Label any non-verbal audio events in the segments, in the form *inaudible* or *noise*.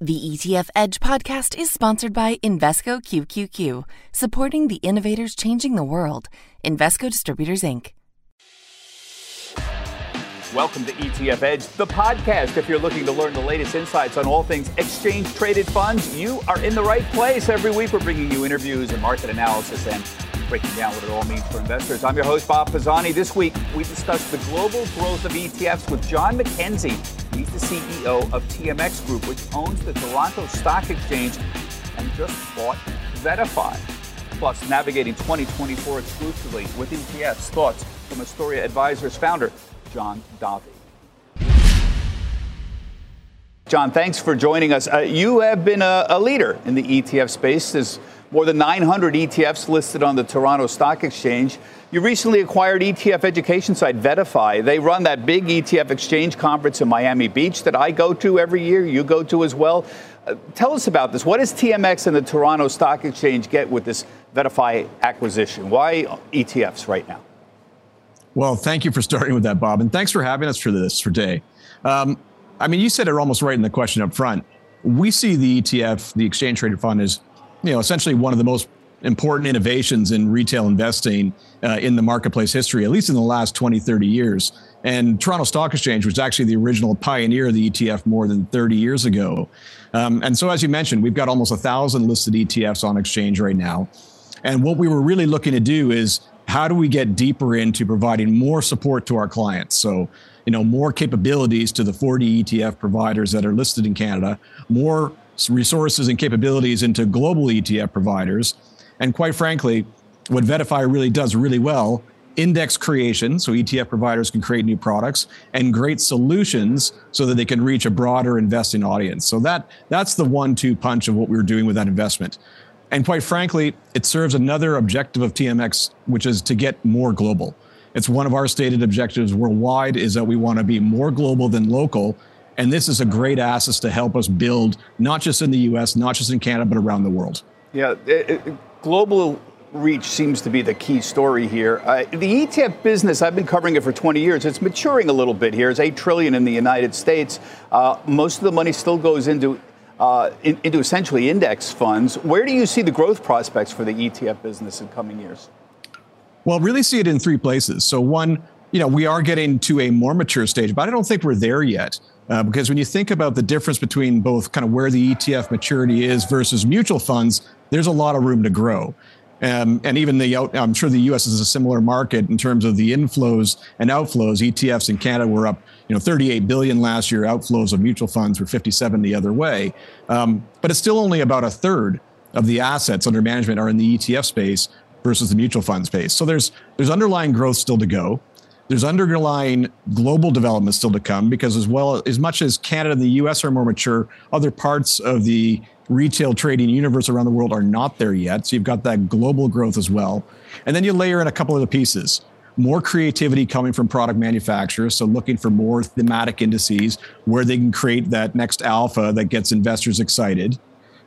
The ETF Edge podcast is sponsored by Invesco QQQ, supporting the innovators changing the world. Invesco Distributors, Inc. Welcome to ETF Edge, the podcast. If you're looking to learn the latest insights on all things exchange traded funds, you are in the right place. Every week, we're bringing you interviews and market analysis and breaking down what it all means for investors. I'm your host, Bob Pisani. This week, we discuss the global growth of ETFs with John McKenzie. He's the CEO of TMX Group, which owns the Toronto Stock Exchange and just bought VettaFi. Plus, navigating 2024 exclusively with ETFs. Thoughts from Astoria Advisors founder, John Davi. John, thanks for joining us. Uh, you have been a, a, leader in the ETF space. More than 900 ETFs listed on the Toronto Stock Exchange. You recently acquired ETF education site VettaFi. They run that big ETF exchange conference in Miami Beach that I go to every year. You go to as well. Uh, tell us about this. What does TMX and the Toronto Stock Exchange get with this VettaFi acquisition? Why ETFs right now? Well, thank you for starting with that, Bob, and thanks for having us for this today. Um, I mean, you said it almost right in the question up front. We see the ETF, the exchange traded fund, as you know, essentially one of the most important innovations in retail investing uh, in the marketplace history, at least in the last 20, 30 years. And Toronto Stock Exchange was actually the original pioneer of the ETF more than 30 years ago. Um, and so, as you mentioned, we've got almost a thousand listed ETFs on exchange right now. And what we were really looking to do is how do we get deeper into providing more support to our clients? So, you know, more capabilities to the 40 ETF providers that are listed in Canada, more resources and capabilities into global ETF providers. And quite frankly, what VettaFi really does really well index creation so ETF providers can create new products and great solutions so that they can reach a broader investing audience. So that that's the one-two punch of what we were doing with that investment. And quite frankly, it serves another objective of TMX, which is to get more global. It's one of our stated objectives worldwide is that we want to be more global than local and this is a great asset to help us build, not just in the US, not just in Canada, but around the world. Yeah, it, it, global reach seems to be the key story here. Uh, the ETF business, I've been covering it for 20 years. It's maturing a little bit here. It's 8 trillion in the United States. Uh, most of the money still goes into uh, in, into essentially index funds. Where do you see the growth prospects for the ETF business in coming years? Well, really see it in three places. So one, you know, we are getting to a more mature stage, but I don't think we're there yet. Uh, because when you think about the difference between both kind of where the ETF maturity is versus mutual funds, there's a lot of room to grow. Um, and even the I'm sure the U.S. is a similar market in terms of the inflows and outflows. ETFs in Canada were up, you know, 38 billion last year. Outflows of mutual funds were 57 the other way. Um, but it's still only about a third of the assets under management are in the ETF space versus the mutual fund space. So there's there's underlying growth still to go. There's underlying global development still to come because as well as much as Canada and the US are more mature, other parts of the retail trading universe around the world are not there yet. So you've got that global growth as well. And then you layer in a couple of the pieces. More creativity coming from product manufacturers. So looking for more thematic indices where they can create that next alpha that gets investors excited.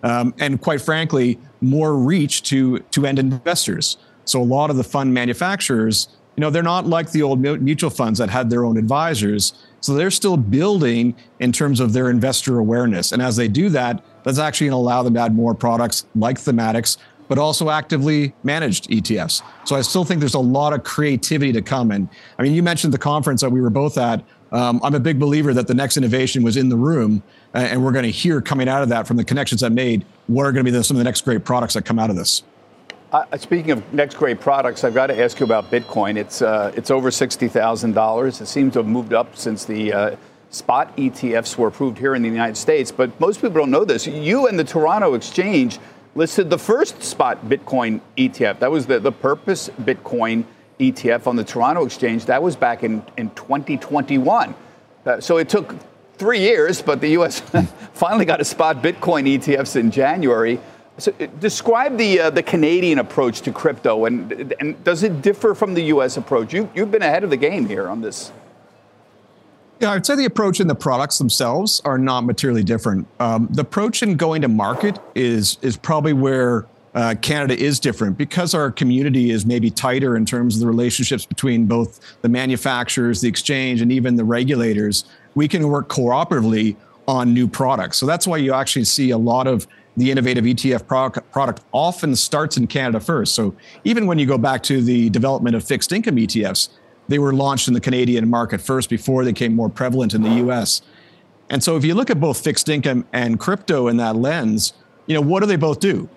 Um, and quite frankly, more reach to, to end investors. So a lot of the fund manufacturers know, they're not like the old mutual funds that had their own advisors. So they're still building in terms of their investor awareness. And as they do that, that's actually going to allow them to add more products like thematics, but also actively managed ETFs. So I still think there's a lot of creativity to come. And I mean, you mentioned the conference that we were both at. Um, I'm a big believer that the next innovation was in the room, and we're going to hear coming out of that from the connections I made what are going to be the, some of the next great products that come out of this. Uh, speaking of next great products, I've got to ask you about Bitcoin. It's uh, it's over sixty thousand dollars. It seems to have moved up since the uh, spot ETFs were approved here in the United States. But most people don't know this. You and the Toronto Exchange listed the first spot Bitcoin ETF. That was the the Purpose Bitcoin ETF on the Toronto Exchange. That was back in in 2021. Uh, so it took three years, but the U.S. *laughs* finally got a spot Bitcoin ETFs in January. So uh, describe the uh, the Canadian approach to crypto, and and does it differ from the U.S. approach? You you've been ahead of the game here on this. Yeah, I'd say the approach and the products themselves are not materially different. Um, the approach in going to market is is probably where uh, Canada is different because our community is maybe tighter in terms of the relationships between both the manufacturers, the exchange, and even the regulators. We can work cooperatively on new products. So that's why you actually see a lot of the innovative ETF product, often starts in Canada first. So even when you go back to the development of fixed income ETFs, they were launched in the Canadian market first before they became more prevalent in the US. And so if you look at both fixed income and crypto in that lens, you know, what do they both do?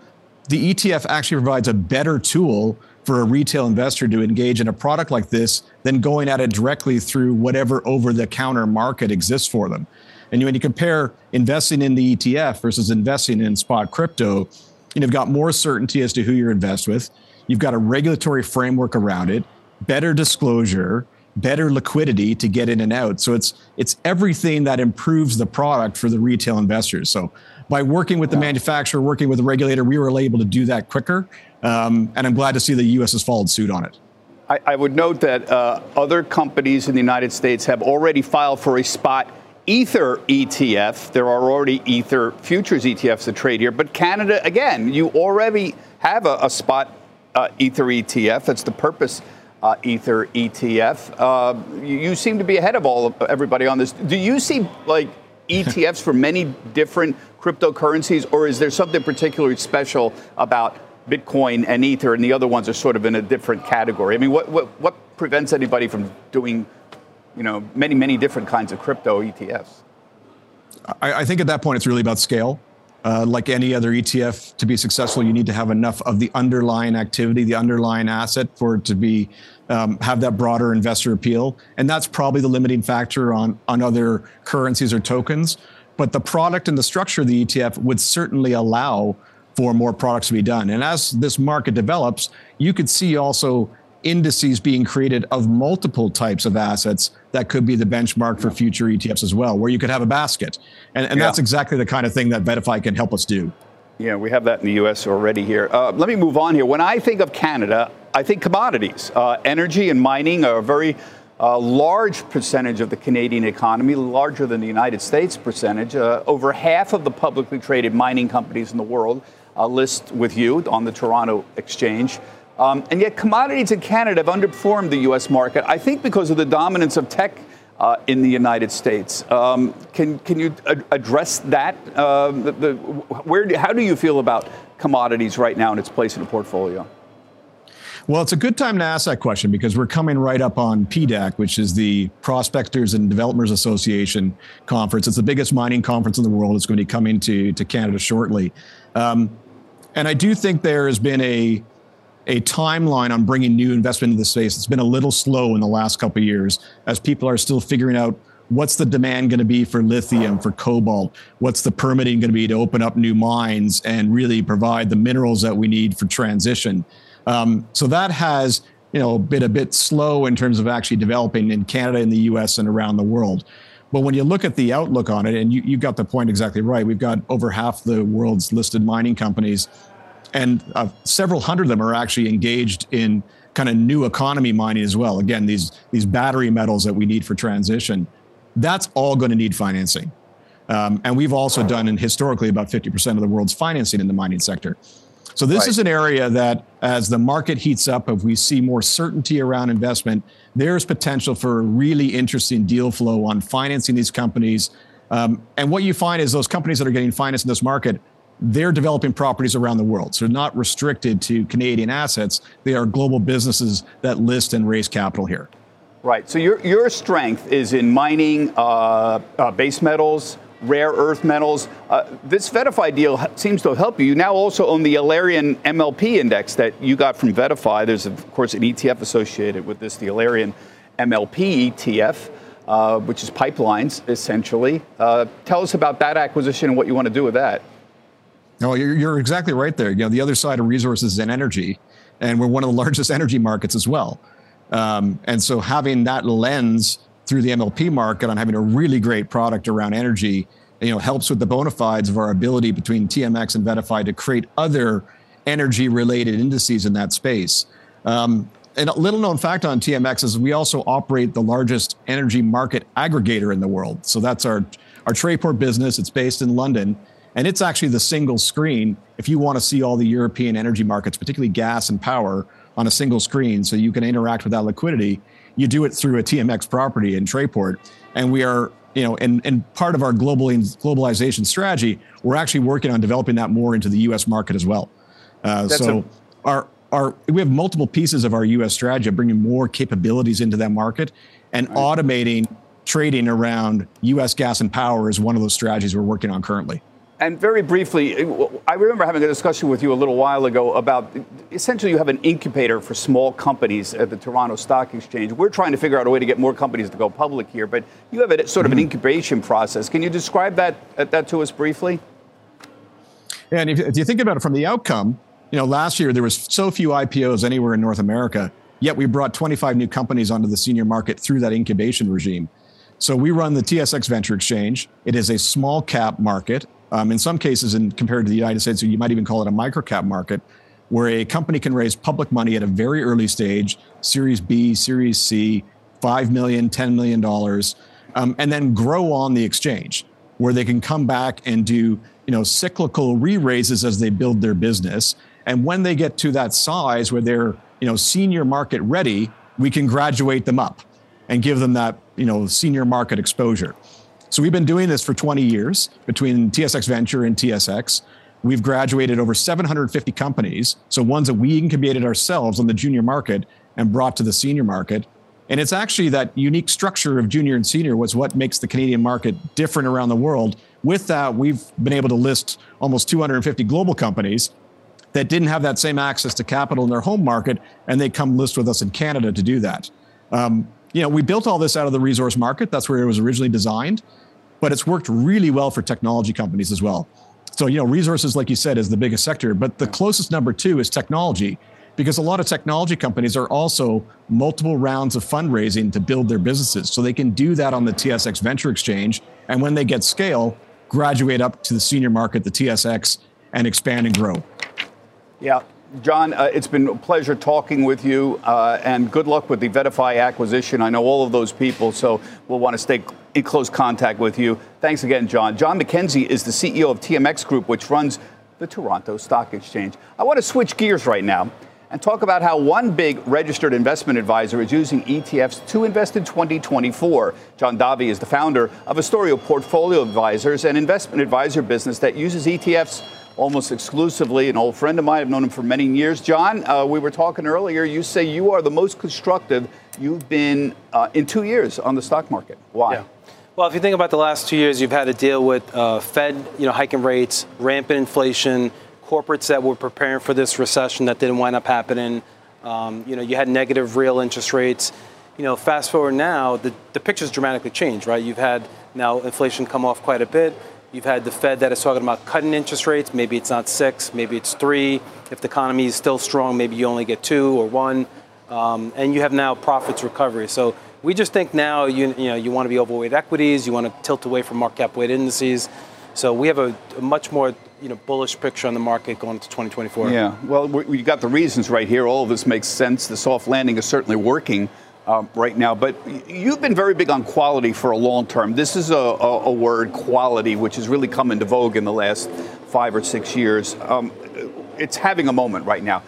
The ETF actually provides a better tool for a retail investor to engage in a product like this than going at it directly through whatever over the counter market exists for them. And when you compare investing in the ETF versus investing in spot crypto, you've got more certainty as to who you invest with. You've got a regulatory framework around it, better disclosure, better liquidity to get in and out. So it's it's everything that improves the product for the retail investors. So by working with the manufacturer, working with the regulator, we were able to do that quicker. Um, and I'm glad to see the U.S. has followed suit on it. I, I would note that uh, other companies in the United States have already filed for a spot Ether ETF. There are already Ether futures ETFs that trade here. But Canada, again, you already have a, a spot uh, Ether ETF. That's the purpose uh, Ether ETF. Uh, you, you, seem to be ahead of all of everybody on this. Do you see like ETFs for many different cryptocurrencies, or is there something particularly special about Bitcoin and Ether, and the other ones are sort of in a different category? I mean, what what, what prevents anybody from doing, you know, many many different kinds of crypto ETFs? I, I think at that point it's really about scale. Uh, like any other ETF, to be successful, you need to have enough of the underlying activity, the underlying asset, for it to be um, have that broader investor appeal. And that's probably the limiting factor on on other currencies or tokens. But the product and the structure of the ETF would certainly allow for more products to be done. And as this market develops, you could see also indices being created of multiple types of assets that could be the benchmark for future ETFs as well, where you could have a basket. And, and yeah. that's exactly the kind of thing that VettaFi can help us do. Yeah, we have that in the U.S. already here. Uh, let me move on here. When I think of Canada, I think commodities. Uh, energy and mining are a very uh, large percentage of the Canadian economy, larger than the United States percentage. Uh, over half of the publicly traded mining companies in the world uh, list with you on the Toronto Exchange. Um, and yet, commodities in Canada have underperformed the U.S. market, I think because of the dominance of tech uh, in the United States. Um, can, can you ad- address that? Uh, the, the, where do, how do you feel about commodities right now and its place in the portfolio? Well, it's a good time to ask that question because we're coming right up on PDAC, which is the Prospectors and Developers Association conference. It's the biggest mining conference in the world. It's going to be coming to, to Canada shortly. Um, and I do think there has been a a timeline on bringing new investment into the space. It's been a little slow in the last couple of years as people are still figuring out what's the demand going to be for lithium, for cobalt, what's the permitting going to be to open up new mines and really provide the minerals that we need for transition. Um, so that has you know been a bit slow in terms of actually developing in Canada, in the U.S., and around the world. But when you look at the outlook on it, and you, you got the point exactly right, we've got over half the world's listed mining companies and uh, several hundred of them are actually engaged in kind of new economy mining as well. Again, these these battery metals that we need for transition, that's all going to need financing. Um, and we've also done, and historically, about 50% of the world's financing in the mining sector. So this right. is an area that, as the market heats up, if we see more certainty around investment, there's potential for a really interesting deal flow on financing these companies. Um, and what you find is those companies that are getting financed in this market they're developing properties around the world. So not restricted to Canadian assets. They are global businesses that list and raise capital here. Right. So your, your strength is in mining, uh, uh, base metals, rare earth metals. Uh, this VettaFi deal seems to help you. You now also own the Alerian MLP index that you got from VettaFi. There's, of course, an ETF associated with this, the Alerian MLP ETF. Uh, which is pipelines, essentially. Uh, tell us about that acquisition and what you want to do with that. No, you're, you're exactly right there. You know, the other side of resources and energy, and we're one of the *laughs* largest energy markets as well. Um, and so having that lens through the MLP market on having a really great product around energy, you know, helps with the bona fides of our ability between TMX and VettaFi to create other energy related indices in that space. Um, and a little known fact on TMX is we also operate the largest energy market aggregator in the world. So that's our, our Trayport business. It's based in London. And it's actually the single screen if you want to see all the European energy markets, particularly gas and power, on a single screen so you can interact with that liquidity. You do it through a TMX property in Trayport. And we are you know, and, and part of our global globalization strategy, we're actually working on developing that more into the U.S. market as well. Uh, so a- our our we have multiple pieces of our U.S. strategy of bringing more capabilities into that market and right. automating trading around U.S. gas and power is one of those strategies we're working on currently. And very briefly, I remember having a discussion with you a little while ago about essentially you have an incubator for small companies at the Toronto Stock Exchange. We're trying to figure out a way to get more companies to go public here, but you have a sort of an mm-hmm. incubation process. Can you describe that that to us briefly? Yeah, and if, if you think about it from the outcome, you know, last year there was so few IPOs anywhere in North America, yet we brought 25 new companies onto the senior market through that incubation regime. So we run the TSX Venture Exchange. It is a small cap market. Um, in some cases, and compared to the United States, you might even call it a micro cap market, where a company can raise public money at a very early stage, Series B, Series C, five million, ten million dollars, um, and then grow on the exchange, where they can come back and do you know cyclical re-raises as they build their business. And when they get to that size where they're you know senior market ready, we can graduate them up and give them that you know senior market exposure. So we've been doing this for 20 years between TSX Venture and TSX. We've graduated over 750 companies, so ones that we incubated ourselves on the junior market and brought to the senior market. And it's actually that unique structure of junior and senior was what makes the Canadian market different around the world. With that, we've been able to list almost 250 global companies that didn't have that same access to capital in their home market, and they come list with us in Canada to do that. Um, you know, we built all this out of the resource market. That's where it was originally designed, but it's worked really well for technology companies as well. So, you know, resources, like you said, is the biggest sector, but the closest number two is technology because a lot of technology companies are also multiple rounds of fundraising to build their businesses. So they can do that on the TSX Venture Exchange. And when they get scale, graduate up to the senior market, the TSX, and expand and grow. Yeah. John, uh, it's been a pleasure talking with you, uh, and good luck with the VettaFi acquisition. I know all of those people, so we'll want to stay in close contact with you. Thanks again, John. John McKenzie is the CEO of TMX Group, which runs the Toronto Stock Exchange. I want to switch gears right now and talk about how one big registered investment advisor is using ETFs to invest in 2024. John Davi is the founder of Astoria Portfolio Advisors, an investment advisor business that uses ETFs almost exclusively. An old friend of mine, I've known him for many years. John, uh, we were talking earlier. You say you are the most constructive you've been uh, in two years on the stock market. Why? Yeah. Well, if you think about the last two years, you've had to deal with uh, Fed, you know, hiking rates, rampant inflation, corporates that were preparing for this recession that didn't wind up happening. Um, you know, you had negative real interest rates. You know, fast forward now, the, the picture's dramatically changed, right? You've had now inflation come off quite a bit. You've had the Fed that is talking about cutting interest rates. Maybe it's not six, maybe it's three. If the economy is still strong, maybe you only get two or one. Um, and you have now profits recovery. So we just think now you, you know you want to be overweight equities, you want to tilt away from market cap weight indices. So we have a, a, much more you know bullish picture on the market going into 2024. Yeah, well, we got the reasons right here. All of this makes sense. The soft landing is certainly working um, right now. But you've been very big on quality for a long term. This is a, a, a word, quality, which has really come into vogue in the last five or six years. Um, it's having a moment right now.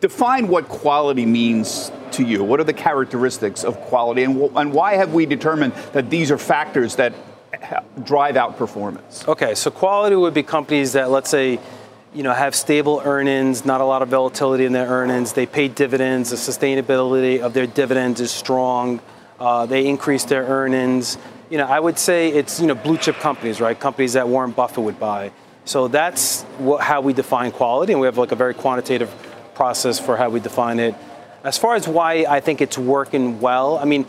Define what quality means to you. What are the characteristics of quality, and, and why have we determined that these are factors that drive out performance? Okay, so quality would be companies that, let's say, you know, have stable earnings, not a lot of volatility in their earnings. They pay dividends. The sustainability of their dividends is strong. Uh, they increase their earnings. You know, I would say it's you know blue chip companies, right? Companies that Warren Buffett would buy. So that's what, how we define quality, and we have like a very quantitative process for how we define it. As far as why I think it's working well, I mean,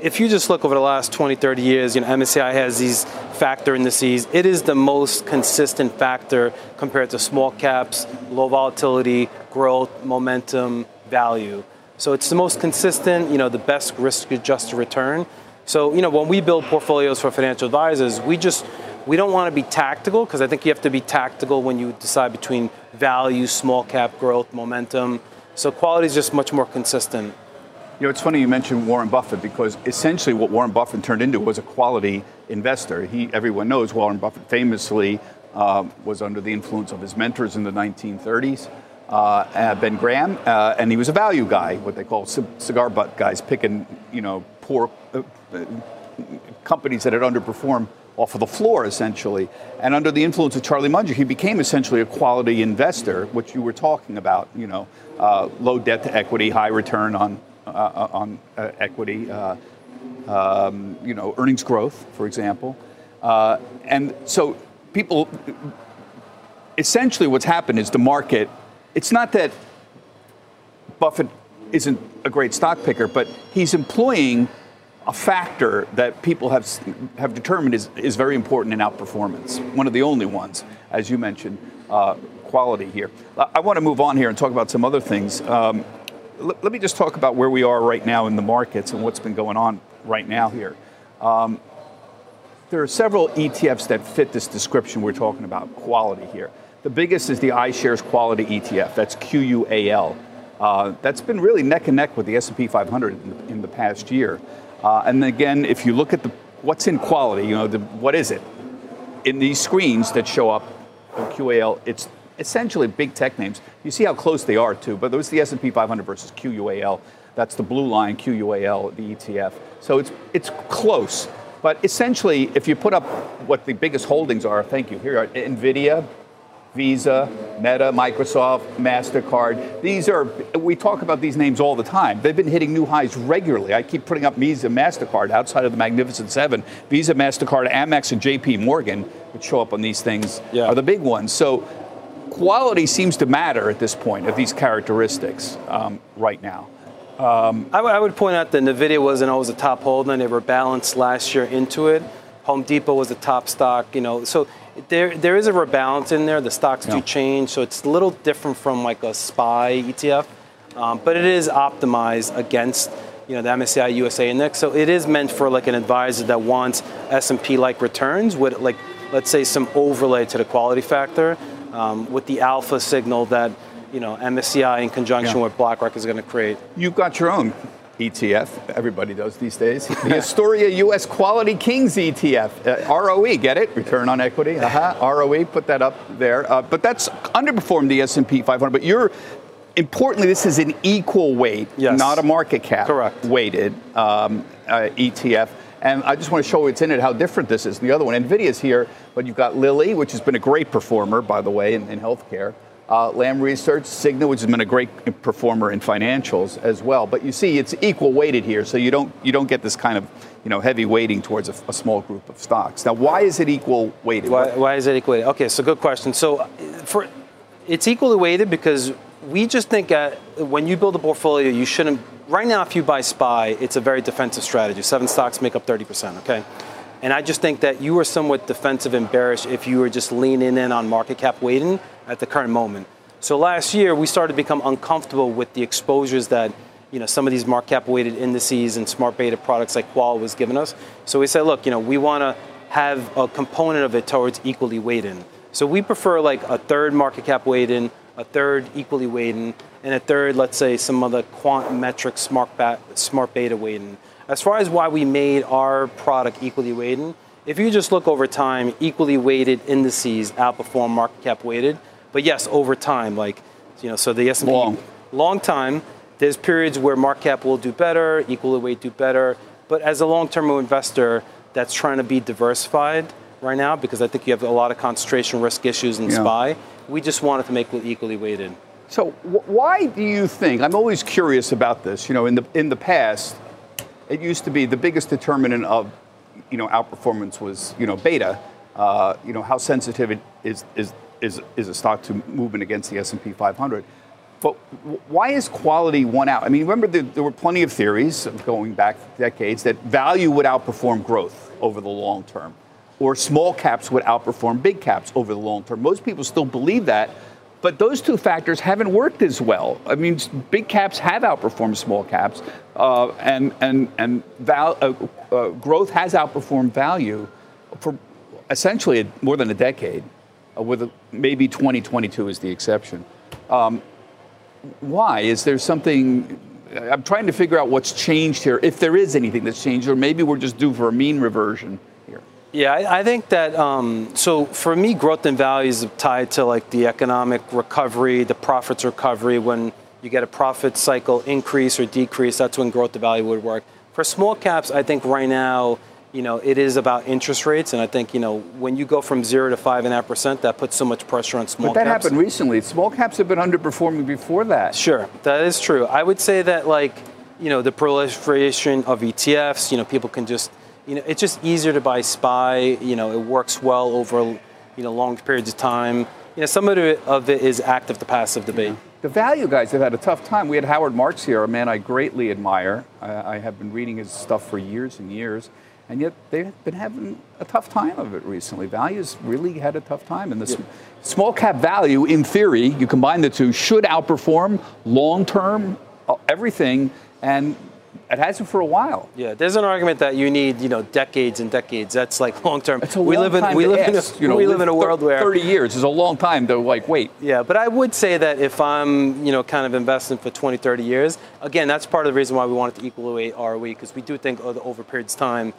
if you just look over the last 20, 30 years, you know, MSCI has these factor indices. It is the most consistent factor compared to small caps, low volatility, growth, momentum, value. So it's the most consistent, you know, the best risk-adjusted return. So, you know, when we build portfolios for financial advisors, we just we don't want to be tactical because I think you have to be tactical when you decide between value, small cap growth, momentum. So quality is just much more consistent. You know, it's funny you mentioned Warren Buffett because essentially what Warren Buffett turned into was a quality investor. He, everyone knows Warren Buffett famously uh, was under the influence of his mentors in the 1930s, uh, uh, Ben Graham, uh, and he was a value guy, what they call cigar butt guys, picking, you know, poor, uh, companies that had underperformed off of the floor, essentially. And under the influence of Charlie Munger, he became essentially a quality investor, which you were talking about. You know, uh, low debt to equity, high return on uh, on uh, equity. Uh, um, you know, earnings growth, for example. Uh, and so people, essentially, what's happened is the market. It's not that Buffett isn't a great stock picker, but he's employing a factor that people have have determined is, is very important in outperformance. One of the only ones, as you mentioned, uh, quality here. I want to move on here and talk about some other things. Um, let, let, me just talk about where we are right now in the markets and what's been going on right now here. Um, there are several ETFs that fit this description we're talking about, quality here. The biggest is the iShares Quality ETF. That's QUAL. Uh, that's been really neck and neck with the S&P 500 in the, in the past year. Uh, and again, if you look at the what's in quality, you know, the, what is it? In these screens that show up, QUAL, it's essentially big tech names. You see how close they are too. But there's the S&P 500 versus QUAL. That's the blue line, QUAL, the ETF. So it's it's close. But essentially, if you put up what the biggest holdings are, thank you. Here are Nvidia, Visa, Meta, Microsoft, MasterCard. These are, we talk about these names all the time. They've been hitting new highs regularly. I keep putting up Visa, MasterCard outside of the Magnificent Seven. Visa, MasterCard, Amex, and JP Morgan, which show up on these things, yeah. are the big ones. So quality seems to matter at this point of these characteristics um, right now. Um, I, w- I would point out that NVIDIA wasn't always a top holder. They were balanced last year into it. Home Depot was a top stock, you know. So there, there is a rebalance in there. The stocks yeah. do change, so it's a little different from like a SPY ETF, um, but it is optimized against you know the MSCI USA index. So it is meant for like an advisor that wants S&P like returns with like let's say some overlay to the quality factor um, with the alpha signal that you know MSCI in conjunction yeah. with BlackRock is going to create. You've got your own ETF. Everybody does these days. The Astoria U.S. Quality Kings ETF. Uh, ROE, get it? Return on equity. Uh-huh. ROE, put that up there. Uh, but that's underperformed the S&P 500. But you're importantly, this is an equal weight, yes. not a market cap Correct. weighted um, uh, ETF. And I just want to show what's in it, how different this is the other one. NVIDIA's here, but you've got Lilly, which has been a great performer, by the way, in, in healthcare uh, Research, Cigna, which has been a great performer in financials as well. But you see, it's equal weighted here, so you don't you don't get this kind of you know heavy weighting towards a, a small group of stocks. Now, why is it equal weighted? Why, why is it equal weighted? Okay, so good question. So for it's equally weighted because we just think that when you build a portfolio, you shouldn't. Right now, if you buy SPY, it's a very defensive strategy. Seven stocks make up 30%. Okay. And I just think that you are somewhat defensive and bearish if you were just leaning in on market cap weighting at the current moment. So last year, we started to become uncomfortable with the exposures that you know, some of these market cap weighted indices and smart beta products like Qual was giving us. So we said, look, you know, we want to have a component of it towards equally weighted. So we prefer like a third market cap weighted, a third equally weighted, and a third, let's say, some other quant metric smart, smart beta weighted. As far as why we made our product equally weighted, if you just look over time, equally weighted indices outperform market cap weighted. But yes, over time, like you know, so the S&P long, long time. There's periods where market cap will do better, equally weight do better. But as a long-term investor that's trying to be diversified right now, because I think you have a lot of concentration risk issues in yeah. SPY, we just wanted to make it equally weighted. So why do you think? I'm always curious about this. You know, in the in the past, it used to be the biggest determinant of, you know, outperformance was, you know, beta. Uh, you know, how sensitive it is, is, is, is a stock to movement against the S&P 500. But why is quality one out? I mean, remember the, there were plenty of theories going back decades that value would outperform growth over the long term, or small caps would outperform big caps over the long term. Most people still believe that, but those two factors haven't worked as well. I mean, big caps have outperformed small caps, uh, and and and val- uh, uh, growth has outperformed value for essentially more than a decade, with a, maybe 2022 is the exception. Um, why is there something? I'm trying to figure out what's changed here, if there is anything that's changed, or maybe we're just due for a mean reversion. Here. Yeah, I, I think that um, so for me, growth and value is tied to like the economic recovery, the profits recovery. When you get a profit cycle increase or decrease, that's when growth to value would work. For small caps, I think right now you know, it is about interest rates, and I think you know when you go from zero to five and a half percent, that puts so much pressure on small. Caps. But that caps. happened recently. Small caps have been underperforming before that. Sure, that is true. I would say that like you know the proliferation of ETFs, you know, people can just you know it's just easier to buy SPY. You know, it works well over you know long periods of time. You know, some of it, of it is active to passive debate. Yeah. The value guys have had a tough time. We had Howard Marks here, a man I greatly admire. I, I have been reading his stuff for years and years and yet they've been having a tough time of it recently. Values really had a tough time, and the yeah. small cap value, in theory, you combine the two, should outperform long term uh, everything, and it hasn't for a while. Yeah, there's an argument that you need, you know, decades and decades. That's like long term. It's a we live in time we live in a, you know, we live in a world where 30 years is a long time to like wait. Yeah, but I would say that if I'm, you know, kind of investing for 20, 30 years, again, that's part of the reason why we wanted to equal weight ROE because we do think over periods of time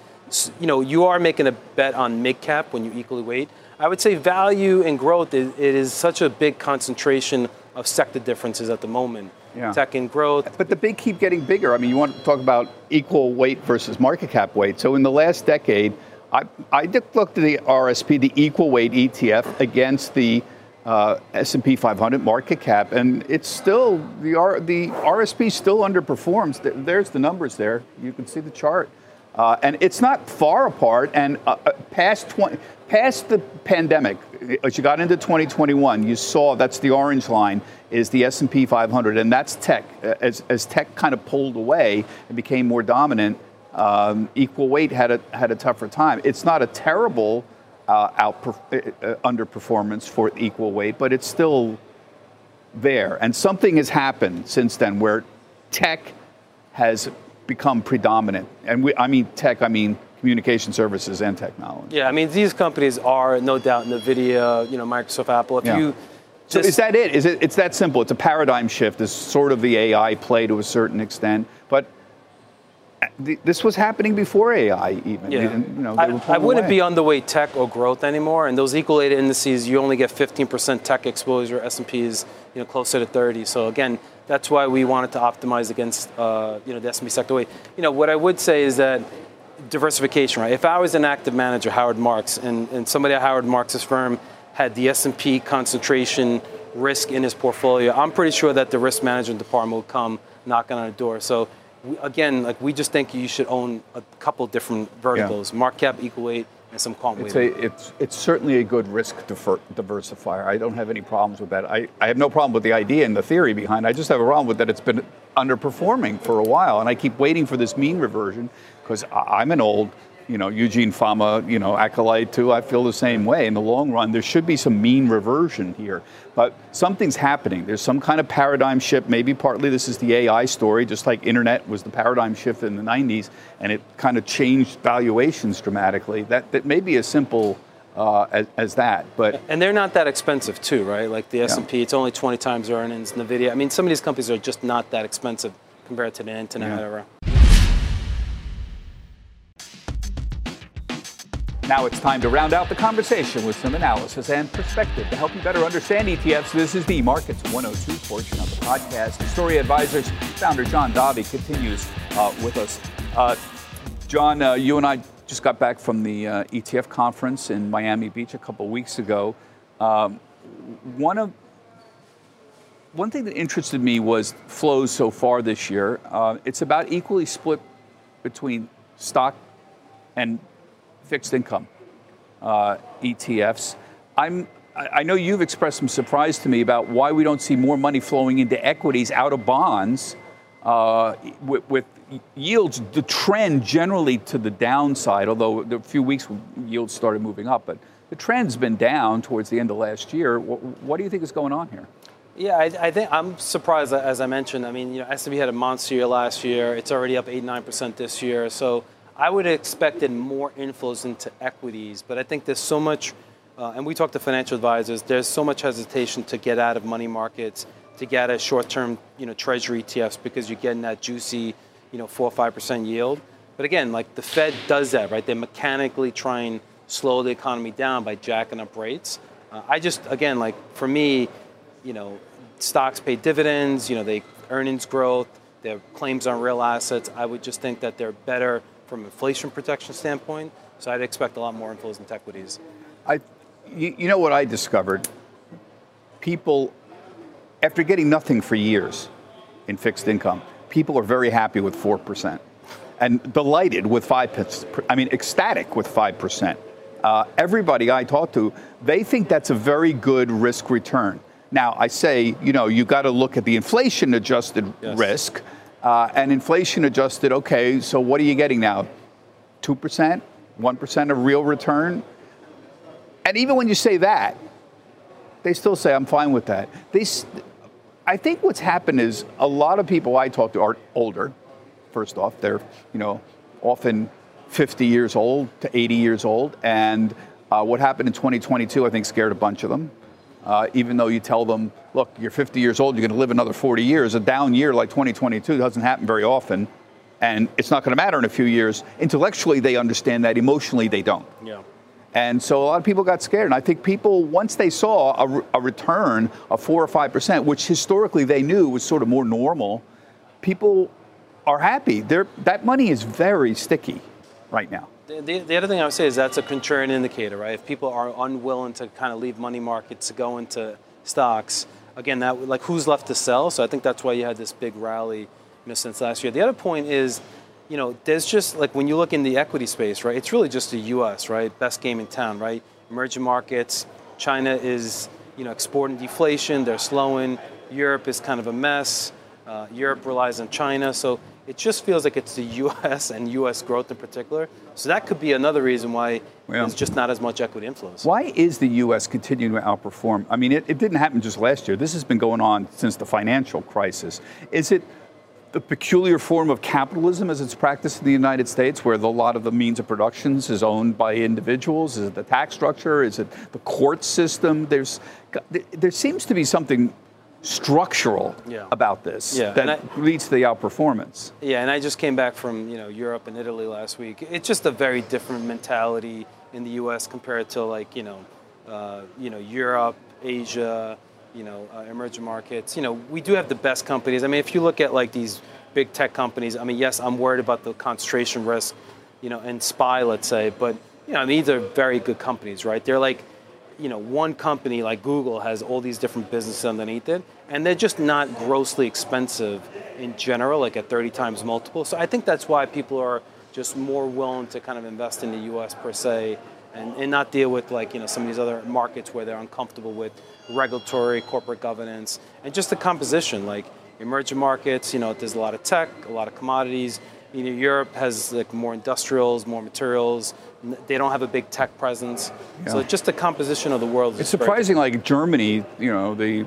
you know, you are making a bet on mid cap when you equally weight. I would say value and growth, it is such a big concentration of sector differences at the moment. Yeah. Tech and growth. But the big keep getting bigger. I mean, you want to talk about equal weight versus market cap weight. So in the last decade, I, I looked at the RSP, the equal weight ETF, against the uh, S&P 500 market cap, and it's still the R, the RSP still underperforms. There's the numbers there. You can see the chart. Uh, and it's not far apart. And uh, uh, past 20, past the pandemic, as you got into 2021, you saw that's the orange line is the S&P 500, and that's tech. As, as tech kind of pulled away and became more dominant, um, equal weight had a had a tougher time. It's not a terrible uh, out, uh, underperformance for equal weight, but it's still there. And something has happened since then where tech has become predominant. And we, I mean tech, I mean communication services and technology. Yeah, I mean these companies are no doubt NVIDIA, you know, Microsoft, Apple. If yeah. you so is that it? Is it? It's that simple. It's a paradigm shift. It's sort of the AI play to a certain extent, but eh, this was happening before AI even. Yeah. You know, I, I, wouldn't away. be underweight tech or growth anymore. And those equal weighted indices, you only get 15% tech exposure. S&P is you know closer to 30. So again, that's why we wanted to optimize against uh, you know the S&P sector. You know what I would say is that diversification, right? If I was an active manager, Howard Marks, and, and somebody at Howard Marks' firm had the S&P concentration risk in his portfolio, I'm pretty sure that the risk management department would come knocking on the door. So we, again, like we just think you should own a couple different verticals: yeah. market cap, equal weight, and some quant it's. A, it's it's certainly a good risk diversifier. I don't have any problems with that. I, I have no problem with the idea and the theory behind. it. I just have a problem with that. It's been underperforming for a while, and I keep waiting for this mean reversion because I'm an old you know, Eugene Fama, you know, acolyte too. I feel the same way. In the long run, there should be some mean reversion here. But something's happening. There's some kind of paradigm shift. Maybe partly this is the AI story, just like internet was the paradigm shift in the 90s, and it kind of changed valuations dramatically. That, that may be as simple uh, as, as, that. But and they're not that expensive too, right? Like the S&P, yeah. it's only 20 times earnings. Nvidia, I mean, some of these companies are just not that expensive compared to the internet yeah. era. Now it's time to round out the conversation with some analysis and perspective to help you better understand ETFs. This is the Markets 102 portion of the podcast. Astoria Advisors founder John Davi continues uh, with us. Uh, John, uh, you and I just got back from the uh, ETF conference in Miami Beach a couple weeks ago. Um, one of one thing that interested me was flows so far this year. Uh, it's about equally split between stock and fixed income uh, ETFs. I'm, I know you've expressed some surprise to me about why we don't see more money flowing into equities out of bonds uh, with, with, yields, the trend generally to the downside, although a few weeks yields started moving up, but the trend's been down towards the end of last year. What, what do you think is going on here? Yeah, I, I, think I'm surprised. As I mentioned, I mean, you know, S&P had a monster year last year. It's already up eight nine percent this year. So I would have expected more inflows into equities, but I think there's so much, uh, and we talk to financial advisors, there's so much hesitation to get out of money markets, to get a short-term, you know, treasury ETFs because you're getting that juicy, you know, four or five percent yield. But again, like the Fed does that, right? They mechanically try and slow the economy down by jacking up rates. Uh, I just, again, like for me, you know, stocks pay dividends, you know, they earnings growth, their claims on real assets. I would just think that they're better from an inflation protection standpoint. So I'd expect a lot more inflows into equities. I, you, you know what I discovered? People, after getting nothing for years in fixed income, people are very happy with 4% and delighted with 5%. I mean, ecstatic with 5%. Uh, everybody I talk to, they think that's a very good risk return. Now, I say, you know, you got to look at the inflation adjusted yes. risk. Uh, and inflation adjusted, okay, so what are you getting now? 2%, 1% of real return? And even when you say that, they still say, I'm fine with that. They, I think what's happened is a lot of people I talk to are older, first off. They're, you know, often 50 years old to 80 years old. And uh, what happened in 2022, I think, scared a bunch of them. Uh, even though you tell them, look, you're 50 years old, you're going to live another 40 years. A down year like 2022 doesn't happen very often, and it's not going to matter in a few years. Intellectually, they understand that. Emotionally, they don't. Yeah. And so a lot of people got scared. And I think people, once they saw a, a return of four or five percent, which historically they knew was sort of more normal, people are happy. They're, that money is very sticky right now. The, the, the, other thing I would say is that's a contrarian indicator, right? If people are unwilling to kind of leave money markets to go into stocks, again, that like who's left to sell? So I think that's why you had this big rally, you know, since last year. The other point is, you know, there's just like when you look in the equity space, right? It's really just the U.S., right? Best game in town, right? Emerging markets, China is, you know, exporting deflation. They're slowing. Europe is kind of a mess. Uh, Europe relies on China, so it just feels like it's the *laughs* U.S. and U.S. growth in particular. So that could be another reason why there's just not as much equity inflows. Why is the U.S. continuing to outperform? I mean, it, it didn't happen just last year. This has been going on since the financial crisis. Is it the peculiar form of capitalism as it's practiced in the United States, where the, a lot of the means of production is owned by individuals? Is it the tax structure? Is it the court system? There's, there seems to be something structural yeah. about this yeah. that I, leads to the outperformance. Yeah, and I just came back from you know Europe and Italy last week. It's just a very different mentality in the U.S. compared to like you know uh, you know Europe, Asia, you know uh, emerging markets. You know we do have the best companies. I mean, if you look at like these big tech companies, I mean, yes, I'm worried about the concentration risk, you know, in SPY, let's say, but you know, I mean, these are very good companies, right? They're like you know, one company like Google has all these different businesses underneath it, and they're just not grossly expensive in general, like at 30 times multiple. So I think that's why people are just more willing to kind of invest in the U.S. per se, and, and not deal with like you know some of these other markets where they're uncomfortable with regulatory, corporate governance, and just the composition. Like emerging markets, you know, there's a lot of tech, a lot of commodities. You know, Europe has like more industrials, more materials. They don't have a big tech presence. Yeah. So just the composition of the world. It's surprising, like Germany, you know, the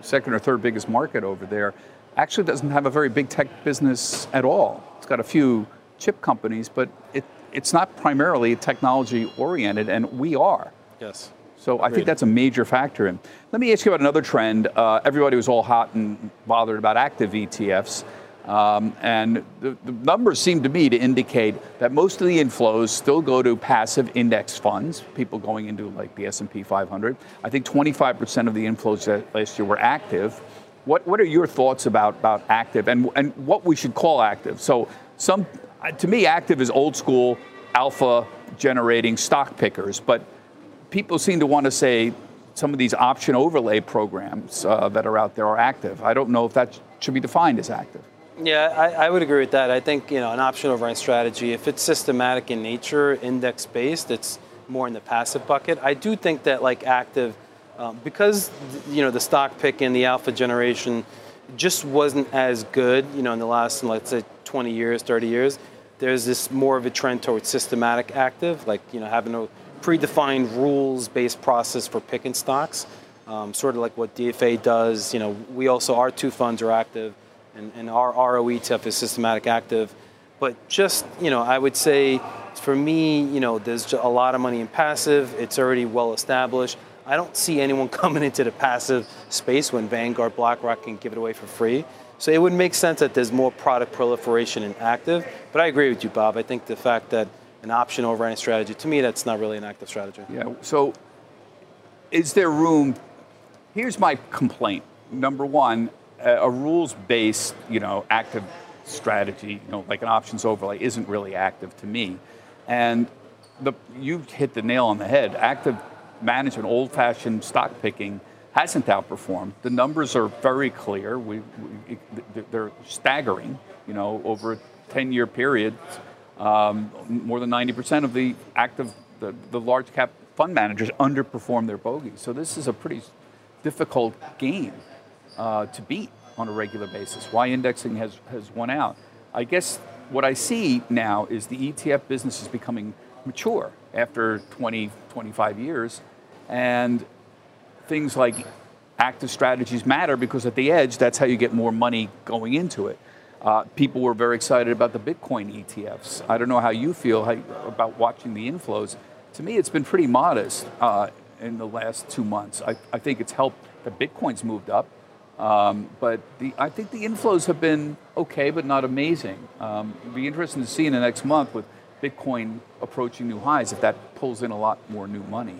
second or third biggest market over there, actually doesn't have a very big tech business at all. It's got a few chip companies, but it, it's not primarily technology oriented, and we are. Yes. So I think that's a major factor. And let me ask you about another trend. Uh, everybody was all hot and bothered about active ETFs. Um, and the, the, numbers seem to me to indicate that most of the inflows still go to passive index funds, people going into like the S&P 500. I think 25% of the inflows last year were active. What, what are your thoughts about, about active and, and what we should call active? So some, to me, active is old school alpha generating stock pickers, but people seem to want to say some of these option overlay programs uh, that are out there are active. I don't know if that should be defined as active. Yeah, I, I, would agree with that. I think you know an option override strategy, if it's systematic in nature, index based, it's more in the passive bucket. I do think that like active, um, because you know the stock pick and the alpha generation just wasn't as good, you know, in the last let's say 20 years, 30 years. There's this more of a trend towards systematic active, like you know having a predefined rules-based process for picking stocks, um, sort of like what DFA does. You know, we also our two funds are active and, and our ROE ETF is systematic active. But just, you know, I would say for me, you know, there's a lot of money in passive. It's already well established. I don't see anyone *laughs* coming into the passive space when Vanguard, BlackRock can give it away for free. So it would make sense that there's more product proliferation in active. But I agree with you, Bob. I think the fact that an option overriding strategy, to me, that's not really an active strategy. Yeah. So is there room? Here's my complaint. Number one, a rules-based, you know, active strategy, you know, like an options overlay, isn't really active to me. And the, you hit the nail on the head. Active management, old-fashioned stock picking, hasn't outperformed. The numbers are very clear. We, we they're staggering. You know, over a 10-year period, um, more than 90% of the active, the, the large cap fund managers underperform their bogeys. So this is a pretty difficult game uh, to beat on a regular basis. Why indexing has, has won out. I guess what I see now is the ETF business is becoming mature after 20, 25 years. And things like active strategies matter because at the edge, that's how you get more money going into it. Uh, people were very excited about the Bitcoin ETFs. I don't know how you feel how, about watching the inflows. To me, it's been pretty modest uh, in the last two months. I, I think it's helped that Bitcoin's moved up. Um, but the, I think the inflows have been okay, but not amazing. Um, it'll be interesting to see in the next month with Bitcoin approaching new highs if that pulls in a lot more new money.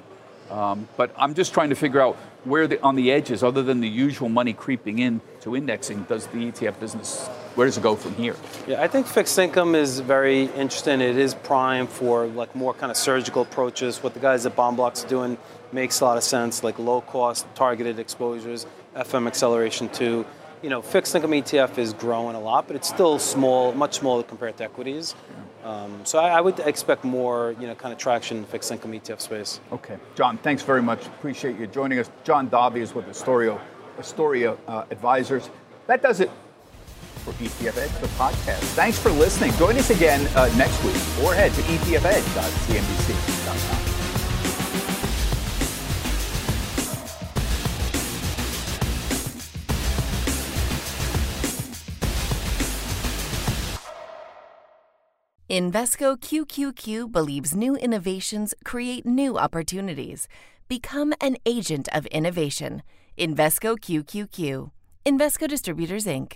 Um, but I'm just trying to figure out where the, on the edges, other than the usual money creeping in to indexing, does the ETF business, where does it go from here? Yeah, I think fixed income is very interesting. It is prime for like more kind of surgical approaches. What the guys at BondBloxx are doing makes a lot of sense, like low cost, targeted exposures, FM acceleration too. You know, fixed income ETF is growing a lot, but it's still small, much smaller compared to equities. Um, so I, I, would expect more, you know, kind of traction in fixed income ETF space. Okay, John, thanks very much. Appreciate you joining us. John Davi is with Astoria, Astoria uh, Advisors. That does it for ETF Edge, the podcast. Thanks for listening. Join us again uh, next week or head to etfedge.cnbc.com. Invesco QQQ believes new innovations create new opportunities. Become an agent of innovation. Invesco QQQ. Invesco Distributors, Inc.